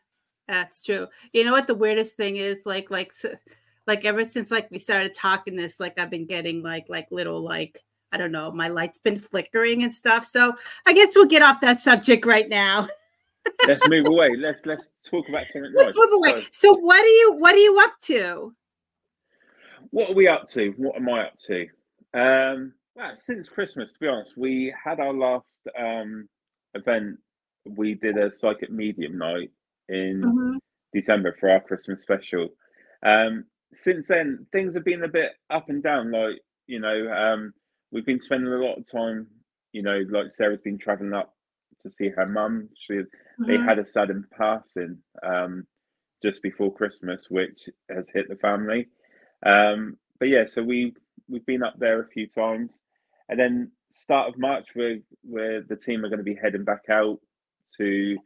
that's true you know what the weirdest thing is like like like ever since like we started talking this like i've been getting like like little like I don't know, my light's been flickering and stuff. So I guess we'll get off that subject right now. let's move away. Let's let's talk about something let's. Move away. So, so what are you what are you up to? What are we up to? What am I up to? Um since Christmas, to be honest, we had our last um event. We did a psychic medium night in mm-hmm. December for our Christmas special. Um since then things have been a bit up and down, like you know, um we've been spending a lot of time, you know, like Sarah's been traveling up to see her mum. She mm-hmm. they had a sudden passing um, just before Christmas, which has hit the family. Um, but yeah, so we we've been up there a few times, and then start of March, where where the team are going to be heading back out to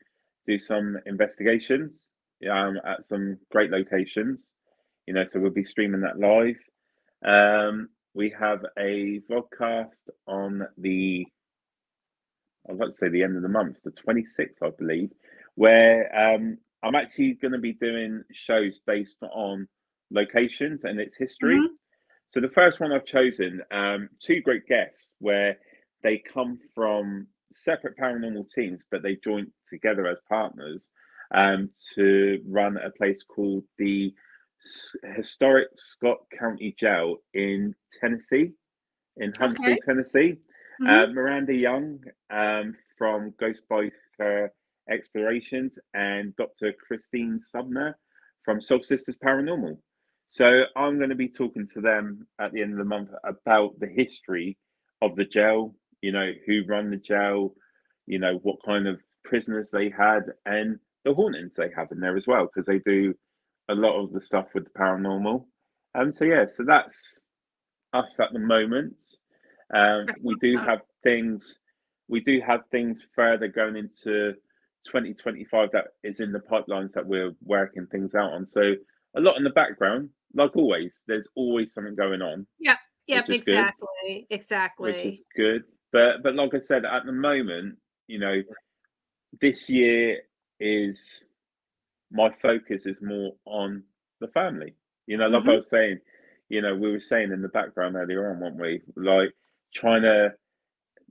do some investigations um, at some great locations. You know, so we'll be streaming that live. Um, we have a vlogcast on the I'd like to say the end of the month, the 26th, I believe, where um, I'm actually going to be doing shows based on locations and its history. Mm-hmm. So the first one I've chosen, um, two great guests, where they come from separate paranormal teams, but they join together as partners um, to run a place called the Historic Scott County Jail in Tennessee, in Huntsville, okay. Tennessee. Mm-hmm. Uh, Miranda Young um, from Ghost Biker Explorations and Dr. Christine Subner from Soul Sisters Paranormal. So I'm going to be talking to them at the end of the month about the history of the jail, you know, who run the jail, you know, what kind of prisoners they had, and the hauntings they have in there as well, because they do a lot of the stuff with the paranormal. Um, so yeah, so that's us at the moment. Um, we do have things, we do have things further going into 2025 that is in the pipelines that we're working things out on. So a lot in the background, like always. There's always something going on. Yeah, yep, exactly, good, exactly. Which is good, but but like I said, at the moment, you know, this year is my focus is more on the family. You know, like mm-hmm. I was saying, you know, we were saying in the background earlier on, weren't we? Like trying to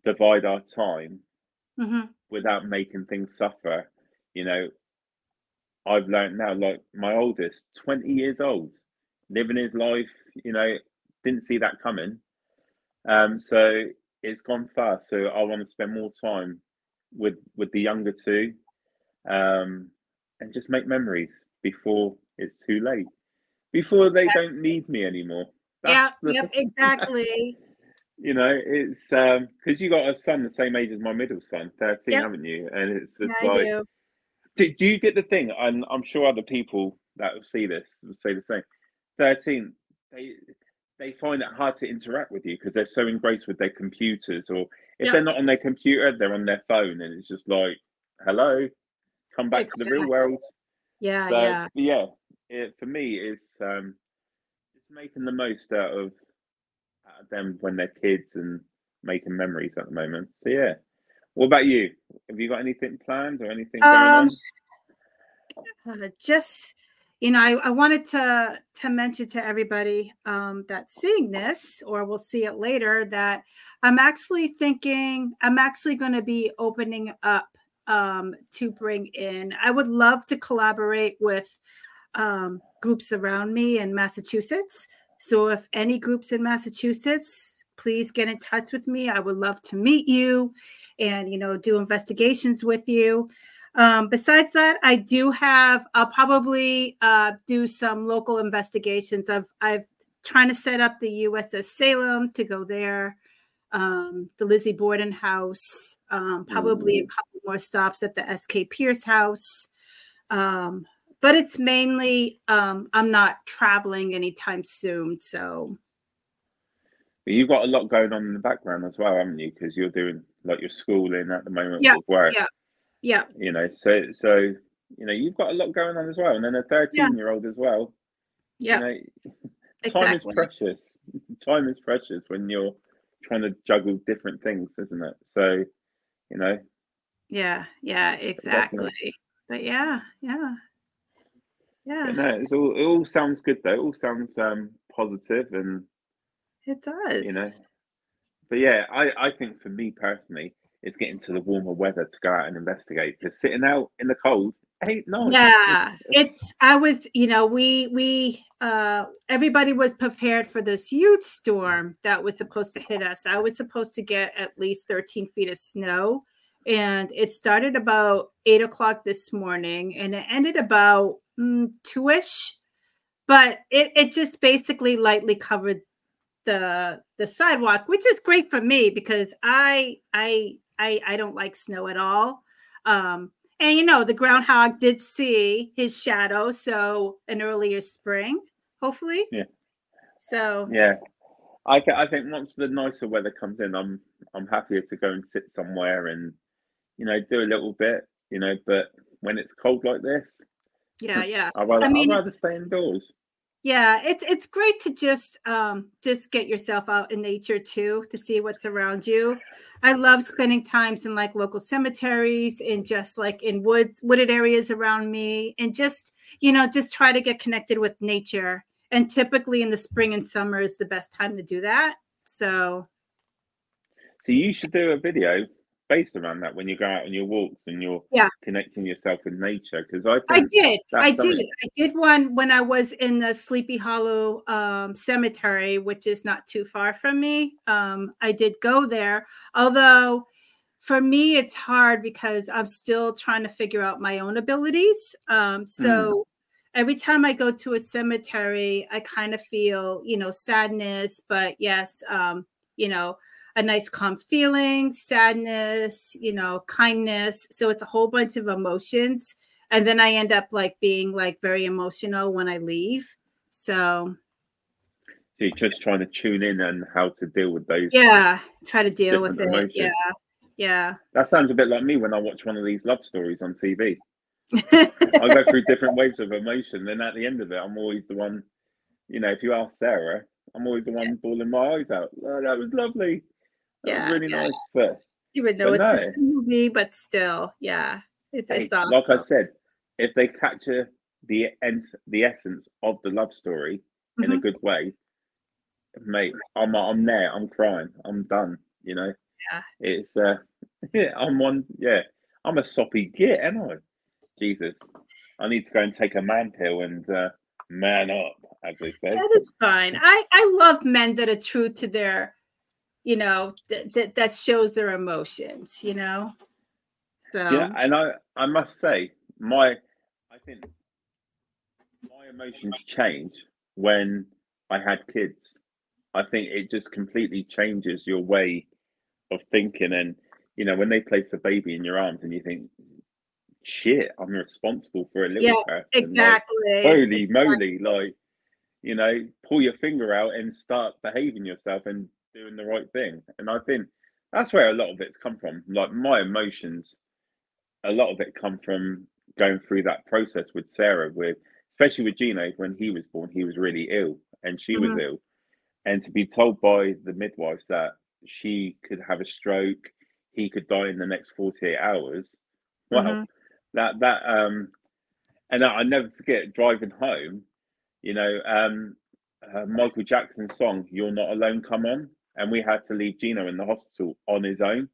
divide our time mm-hmm. without making things suffer. You know, I've learned now, like my oldest, 20 years old, living his life, you know, didn't see that coming. Um, so it's gone fast. So I want to spend more time with with the younger two, um, and just make memories before it's too late, before they don't need me anymore. That's yeah, yep, exactly. you know, it's um because you got a son the same age as my middle son, 13, yep. haven't you? And it's just yeah, like do. do. Do, you get the thing? And I'm sure other people that will see this will say the same. 13, they they find it hard to interact with you because they're so engrossed with their computers, or if yep. they're not on their computer, they're on their phone, and it's just like, hello, come back exactly. to the real world. Yeah, so, yeah, yeah. It, for me, it's um, it's making the most out of them when they're kids and making memories at the moment. So yeah. What about you? Have you got anything planned or anything going um, on? Uh, just you know, I, I, wanted to to mention to everybody um, that's seeing this, or we'll see it later, that I'm actually thinking I'm actually going to be opening up um, to bring in. I would love to collaborate with um, groups around me in Massachusetts. So if any groups in Massachusetts, please get in touch with me. I would love to meet you and you know do investigations with you. Um, besides that, I do have. I'll probably uh, do some local investigations. I've I've trying to set up the USS Salem to go there. Um, the Lizzie Borden house, um, probably a couple more stops at the SK Pierce house. Um, but it's mainly um, I'm not traveling anytime soon, so. But you've got a lot going on in the background as well, haven't you? Because you're doing like your schooling at the moment yeah. Yeah, yeah. You know, so so you know you've got a lot going on as well, and then a 13 yeah. year old as well. Yeah. You know, time is precious. Time is precious when you're trying to juggle different things, isn't it? So, you know. Yeah. Yeah. Exactly. Definitely. But yeah. Yeah. Yeah. But no, it's all it all sounds good though. It all sounds um positive and it does. You know. But yeah, I, I think for me personally, it's getting to the warmer weather to go out and investigate. Because sitting out in the cold ain't nice. Yeah. It's I was, you know, we we uh everybody was prepared for this huge storm that was supposed to hit us. I was supposed to get at least 13 feet of snow and it started about eight o'clock this morning and it ended about mm, two-ish but it, it just basically lightly covered the the sidewalk which is great for me because i i i, I don't like snow at all um and you know the groundhog did see his shadow so an earlier spring hopefully yeah so yeah I, I think once the nicer weather comes in i'm i'm happier to go and sit somewhere and you know, do a little bit, you know, but when it's cold like this, yeah, yeah. I'd rather, I mean, I'd rather stay indoors. Yeah, it's it's great to just um just get yourself out in nature too to see what's around you. I love spending times in like local cemeteries and just like in woods, wooded areas around me, and just you know just try to get connected with nature and typically in the spring and summer is the best time to do that. So, so you should do a video based around that when you go out on your walks and you're yeah. connecting yourself with nature because I I did I did I did one when I was in the Sleepy Hollow um, Cemetery, which is not too far from me. Um, I did go there, although for me it's hard because I'm still trying to figure out my own abilities. Um, so. Mm. Every time I go to a cemetery, I kind of feel, you know, sadness, but yes, um, you know, a nice calm feeling, sadness, you know, kindness. So it's a whole bunch of emotions. And then I end up like being like very emotional when I leave. So so you're just trying to tune in and how to deal with those. Yeah, try to deal with it. Emotions. Yeah. Yeah. That sounds a bit like me when I watch one of these love stories on TV. I go through different waves of emotion. Then at the end of it, I'm always the one, you know, if you ask Sarah, I'm always the one bawling my eyes out. Oh, that was lovely yeah, really yeah. nice. But even though but it's no. just a movie, but still, yeah, it's, hey, it's awesome. like I said, if they capture the end, the essence of the love story mm-hmm. in a mm-hmm. good way, mate, I'm I'm there. I'm crying. I'm done. You know. Yeah. It's uh, yeah. I'm one. Yeah. I'm a soppy git, am I? Jesus. I need to go and take a man pill and uh, man up, as they say. That is fine. I I love men that are true to their you know that that shows their emotions you know so yeah and i i must say my i think my emotions change when i had kids i think it just completely changes your way of thinking and you know when they place a baby in your arms and you think shit i'm responsible for a little yeah, person exactly like, holy exactly. moly like you know pull your finger out and start behaving yourself and doing the right thing. And I think that's where a lot of it's come from. Like my emotions, a lot of it come from going through that process with Sarah, with especially with Gino when he was born, he was really ill and she mm-hmm. was ill. And to be told by the midwives that she could have a stroke, he could die in the next 48 hours. Well, mm-hmm. that that um and I, I never forget driving home, you know, um uh, Michael Jackson's song "You're Not Alone" come on, and we had to leave Gino in the hospital on his own.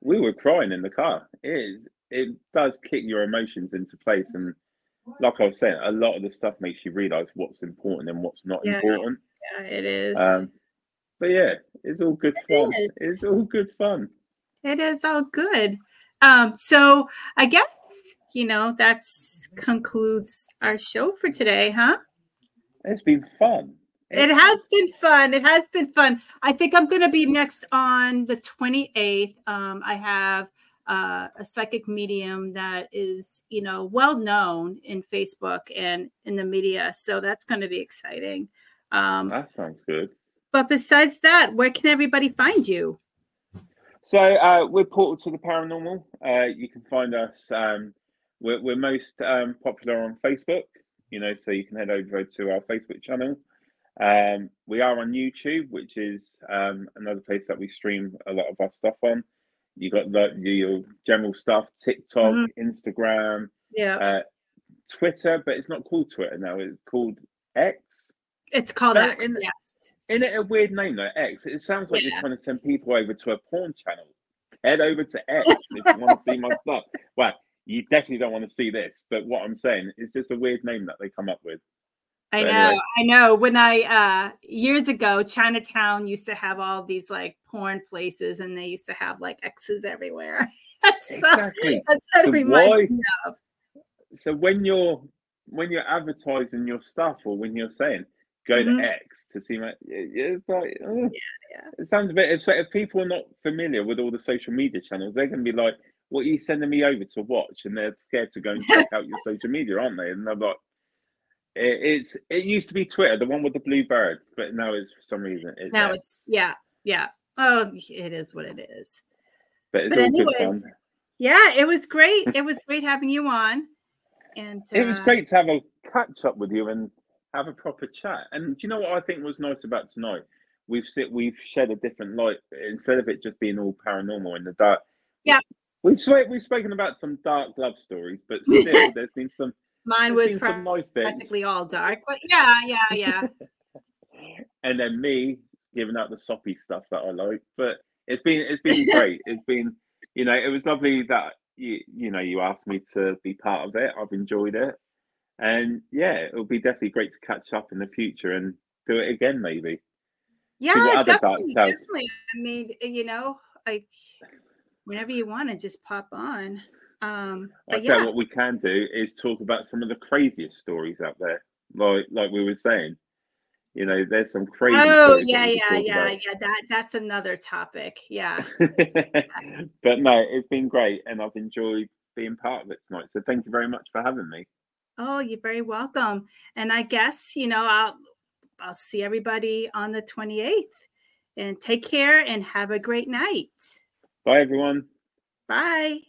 We were crying in the car. It is it does kick your emotions into place and like I was saying, a lot of the stuff makes you realize what's important and what's not yeah, important. Yeah, it is. Um, but yeah, it's all good fun. it's all good fun. It is all good. Um, so I guess you know that's concludes our show for today, huh? It's been fun. It has been fun. It has been fun. I think I'm going to be next on the 28th. Um, I have uh, a psychic medium that is, you know, well known in Facebook and in the media. So that's going to be exciting. Um, that sounds good. But besides that, where can everybody find you? So uh, we're Portal to the Paranormal. Uh, you can find us. Um, we're, we're most um, popular on Facebook. You know, so you can head over to our Facebook channel. Um, we are on YouTube, which is um, another place that we stream a lot of our stuff on. You got the, your general stuff, TikTok, mm-hmm. Instagram, yeah, uh, Twitter, but it's not called Twitter now. It's called X. It's called but X. In, yes. Isn't it a weird name though? X. It sounds like yeah. you're trying to send people over to a porn channel. Head over to X if you want to see my stuff. Well, you definitely don't want to see this, but what I'm saying is just a weird name that they come up with. I know. I know. When I uh years ago, Chinatown used to have all these like porn places, and they used to have like X's everywhere. that's exactly. that's what so reminds why, me of. So when you're when you're advertising your stuff, or when you're saying go mm-hmm. to X to see my, it's like oh, yeah, yeah. It sounds a bit. If, if people are not familiar with all the social media channels, they're gonna be like, "What are you sending me over to watch?" And they're scared to go and check out your social media, aren't they? And they're like it's it used to be Twitter, the one with the blue bird, but now it's for some reason. It's now it's yeah, yeah. Oh, it is what it is. But, but anyways, yeah, it was great. it was great having you on, and uh, it was uh, great to have a catch up with you and have a proper chat. And do you know what I think was nice about tonight? We've sit, we've shed a different light instead of it just being all paranormal in the dark. Yeah, we've we've spoken about some dark love stories, but still, there's been some Mine was nice practically all dark, but yeah, yeah, yeah. and then me giving out the soppy stuff that I like. But it's been it's been great. It's been you know it was lovely that you you know you asked me to be part of it. I've enjoyed it, and yeah, it'll be definitely great to catch up in the future and do it again maybe. Yeah, definitely, definitely. I mean, you know, I whenever you want to just pop on. Um, but yeah. what we can do is talk about some of the craziest stories out there, like like we were saying. You know, there's some crazy. Oh yeah, yeah, yeah, about. yeah. That that's another topic. Yeah. but no, it's been great, and I've enjoyed being part of it tonight. So thank you very much for having me. Oh, you're very welcome. And I guess you know I'll I'll see everybody on the 28th. And take care and have a great night. Bye, everyone. Bye.